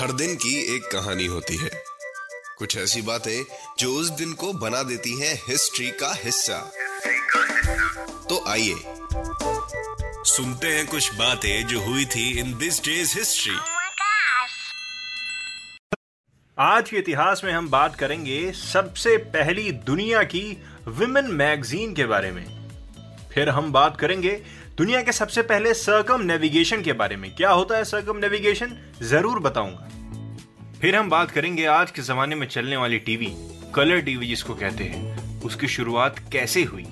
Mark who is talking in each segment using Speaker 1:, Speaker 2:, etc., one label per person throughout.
Speaker 1: हर दिन की एक कहानी होती है। कुछ ऐसी बातें जो उस दिन को बना देती हैं हिस्ट्री का हिस्सा। तो आइए सुनते हैं कुछ बातें जो हुई थी इन दिस डेज़ हिस्ट्री.
Speaker 2: आज के इतिहास में हम बात करेंगे सबसे पहली दुनिया की विमेन मैगजीन के बारे में। फिर हम बात करेंगे दुनिया के सबसे पहले सर्कम नेविगेशन के बारे में। क्या होता है सर्कम नेविगेशन ज़रूर बताऊँगा। फिर हम बात करेंगे आज के जमाने में चलने वाली टीवी कलर टीवी जिसको कहते हैं। उसकी शुरुआत कैसे हुई?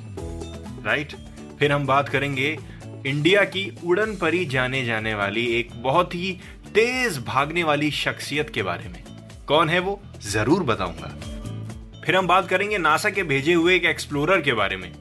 Speaker 2: राइट फिर हम बात करेंगे इंडिया की उड़न परी जाने जाने वाली एक बहुत ही तेज भागने वाली शख्सियत के बारे में। कौन है वो? ज़रूर बताऊँगा। फिर हम बात करेंगे नासा के भेजे हुए एक एक्सप्लोरर के बारे में।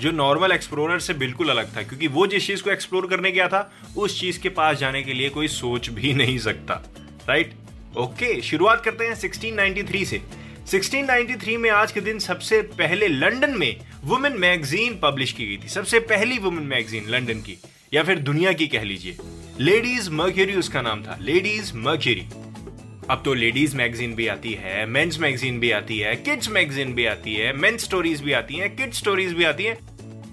Speaker 2: जो नॉर्मल एक्सप्लोरर से बिल्कुल अलग था, क्योंकि वो जिस चीज़ को एक्सप्लोर करने गया था, उस चीज़ के पास जाने के लिए कोई सोच भी नहीं सकता राइट ओके शुरुआत करते हैं 1693 से। 1693 में आज के दिन सबसे पहले लंदन में वुमेन मैगजीन पब्लिश की गई थी। सबसे पहली वुमेन मैगजीन लंदन की, या फिर दुनिया की कह लीजिए। लेडीज़ मर्क्यूरी उसका नाम था। लेडीज़ मर्क्यूरी अब तो लेडीज़ मैगजीन भी आती है, मेंस मैगजीन भी आती है, किड्स मैगजीन भी आती है, मेंस स्टोरीज भी आती हैं, किड्स स्टोरीज भी आती हैं।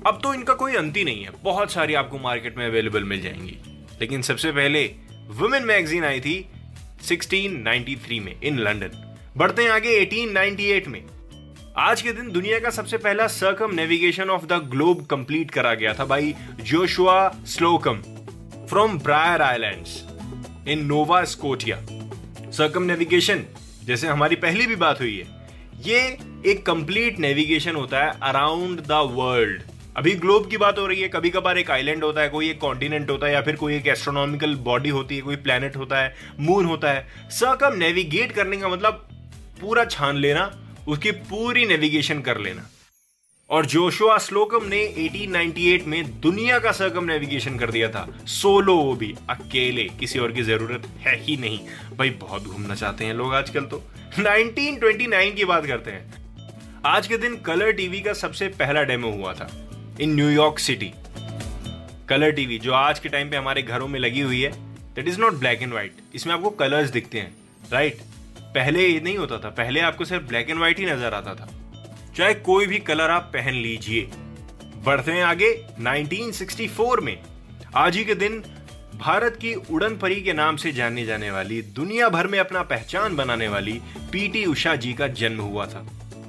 Speaker 2: अब तो इनका कोई अंत ही नहीं है, बहुत सारी आपको मार्केट में अवेलेबल मिल जाएँगी। लेकिन सबसे पहले वुमेन मैगजीन आई थी 1693 में इन लंदन। बढ़ते हैं आगे 1898 में। आज के दिन दुनिया का सबसे पहला circumnavigation of the globe complete करा गया था by Joshua Slocum from Briar Islands in Nova Scotia circumnavigation जैसे हमारी पहली भी बात हुई है, ये एक कंप्लीट नेविगेशन होता है अराउंड द वर्ल्ड अभी ग्लोब की बात हो रही है कभी कभार एक आइलैंड होता है, कोई एक कॉन्टिनेंट होता है, या फिर कोई एक एस्ट्रोनॉमिकल बॉडी होती है, कोई प्लेनेट होता है मून होता है। सर्कम नेविगेट करने का मतलब पूरा छान लेना, उसकी पूरी नेविगेशन कर लेना। और जोशुआ स्लोकम ने 1898 में दुनिया का सर्कम नेविगेशन कर दिया था। सोलो वो भी, अकेले, किसी और की ज़रूरत है ही नहीं। भाई, बहुत घूमना चाहते हैं लोग आजकल तो। 1929 की बात करते हैं। आज के दिन कलर टीवी का सबसे पहला डेमो हुआ था in New York city colour TV, जो आज के टाइम पे हमारे घरों में लगी हुई है that is not black and white इसमें आपको कलर्स दिखते हैं राइट right? पहले ये नहीं होता था, पहले आपको सिर्फ़ ब्लैक एंड व्हाइट ही नज़र आता था। चाहे कोई भी कलर आप पहन लीजिए। बढ़ते हैं आगे 1964 में। आज ही के दिन भारत की उड़न परी के नाम से जाने जाने वाली, दुनिया भर में अपना पहचान बनाने वाली पीटी उषा जी का जन्म हुआ था।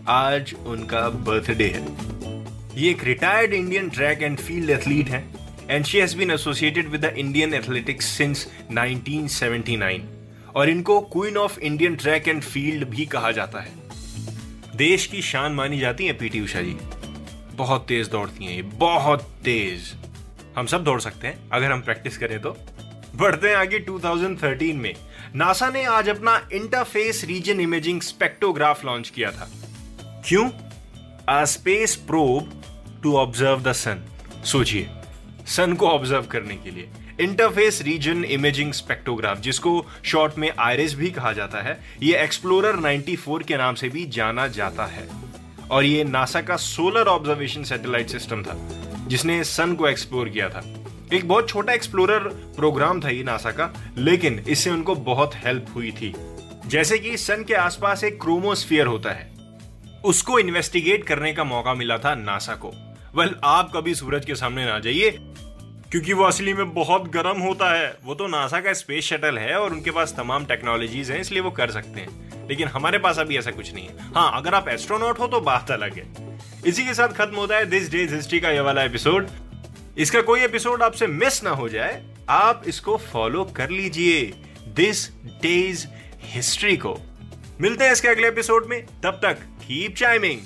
Speaker 2: आज उनका बर्थडे है। ये एक retired Indian track and field athlete है and she has been associated with the Indian athletics since 1979 और इनको queen of Indian track and field भी कहा जाता है। देश की शान मानी जाती है पीटी उषा जी। बहुत तेज दौड़ती हैं ये, बहुत तेज। हम सब दौड़ सकते हैं, अगर हम प्रैक्टिस करें तो। बढ़ते हैं आगे 2013 में। नासा ने आज अपना interface region imaging spectrograph launch किया था। क्यों? A space probe to observe the sun सोचिए सन को ऑब्ज़र्व करने के लिए। इंटरफेस रीजन इमेजिंग स्पेक्टोग्राफ जिसको शॉर्ट में आयरिस भी कहा जाता है। ये एक्सप्लोरर 94 के नाम से भी जाना जाता है। और ये नासा का सोलर ऑब्जर्वेशन सैटेलाइट सिस्टम था, जिसने सन को एक्सप्लोर किया था। एक बहुत छोटा एक्सप्लोरर प्रोग्राम था ये नासा का, लेकिन इससे उनको बहुत हेल्प हुई थी। जैसे कि सन के आसपास एक क्रोमोस्फियर होता है। उसको इन्वेस्टिगेट करने का मौका मिला था नासा को। वेल, आप कभी सूरज के सामने ना जाइए। क्योंकि वो असली में बहुत गर्म होता है। वो तो नासा का स्पेस शटल है और उनके पास तमाम टेक्नोलॉजीज़ हैं, इसलिए वो कर सकते हैं। लेकिन हमारे पास अभी ऐसा कुछ नहीं है। हाँ अगर आप एस्ट्रोनॉट हो तो बात अलग है। इसी के साथ खत्म होता है दिस डेज़ हिस्ट्री का ये वाला एपिसोड इसका कोई एपिसोड आपसे मिस ना हो जाए, आप इसको फॉलो कर लीजिए दिस डेज़ हिस्ट्री को। मिलते हैं इसके अगले एपिसोड में। तब तक कीप चाइमिंग